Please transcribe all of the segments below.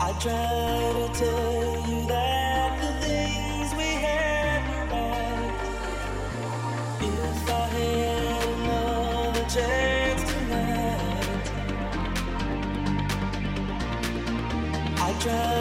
I try to tell you that the things we had were right. If I had another chance tonight, I try.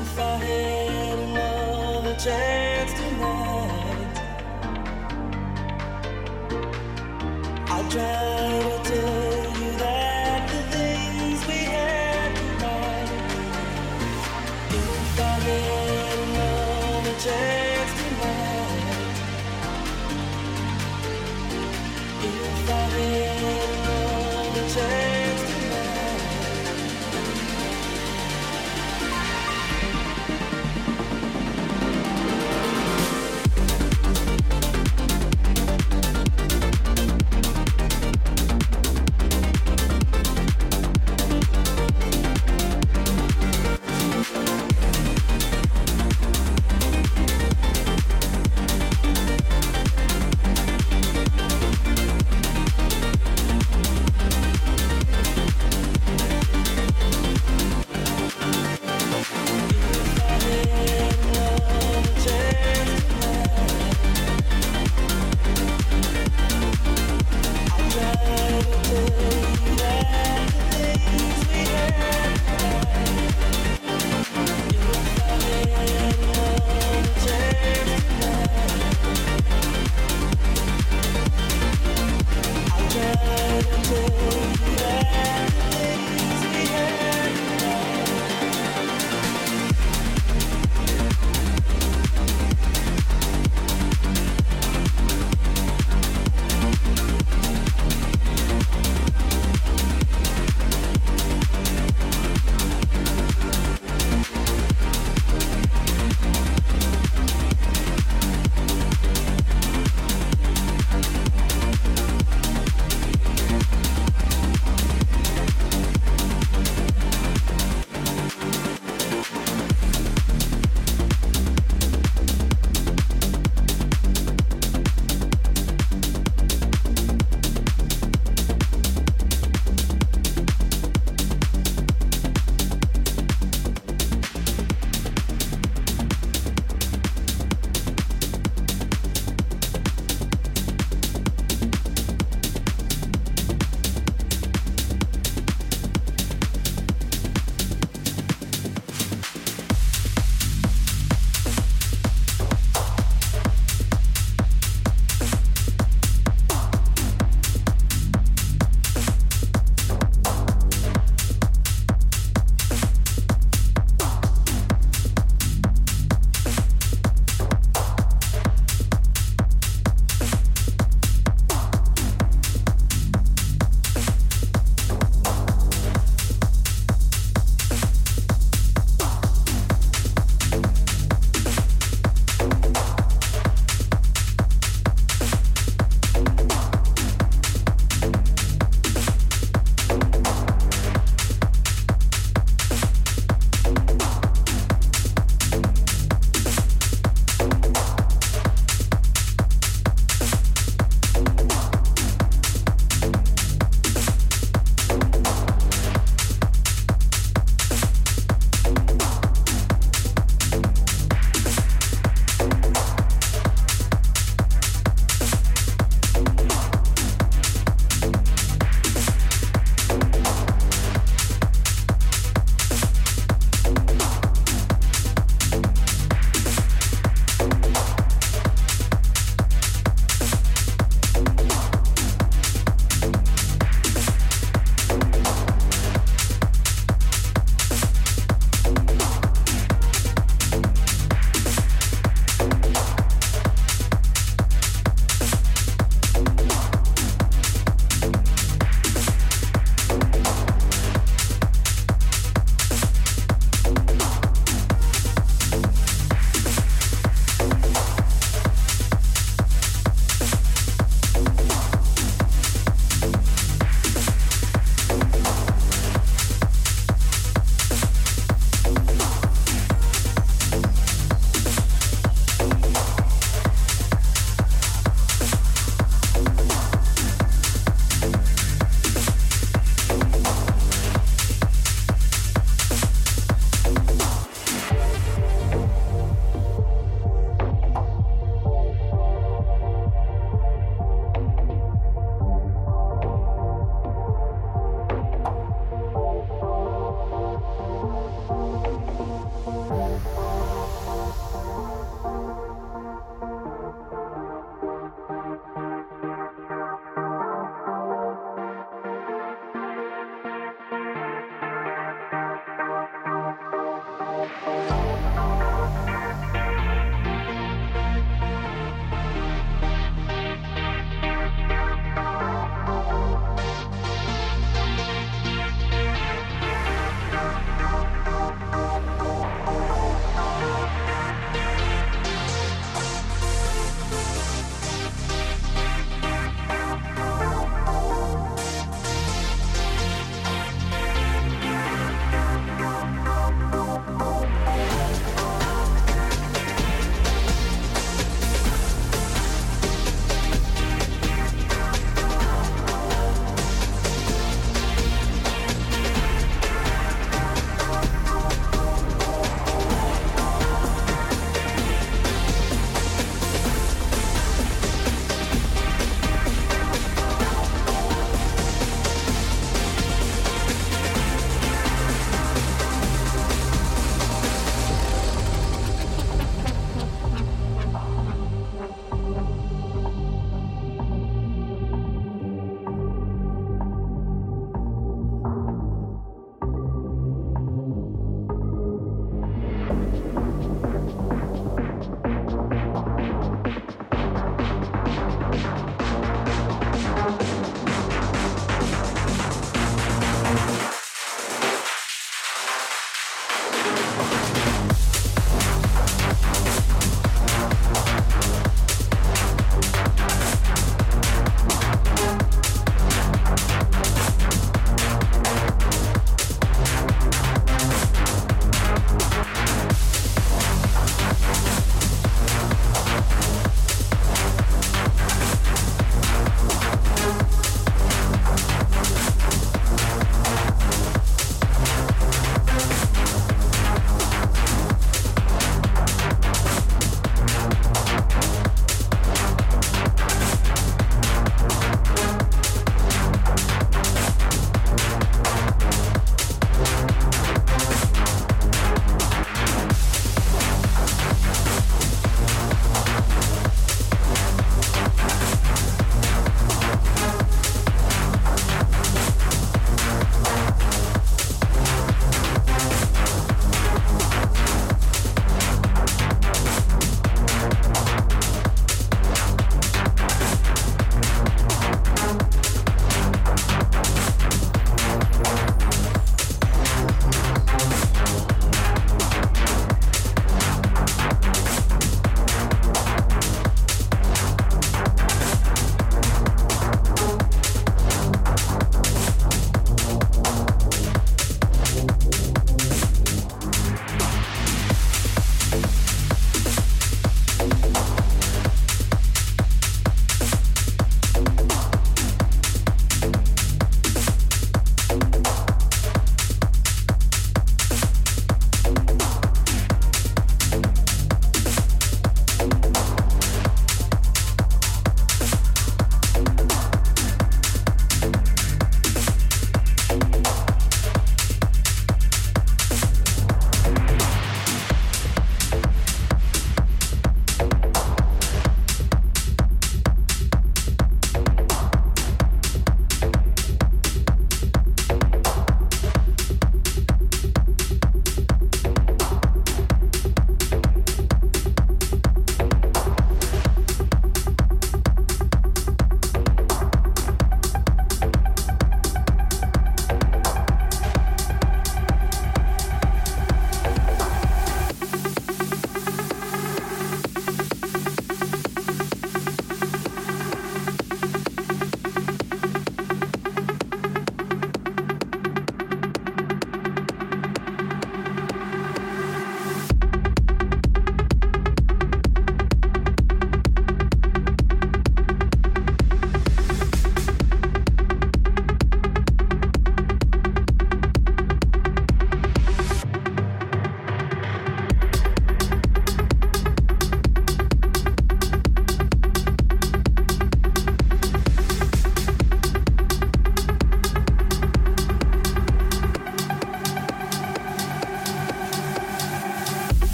if I had another chance to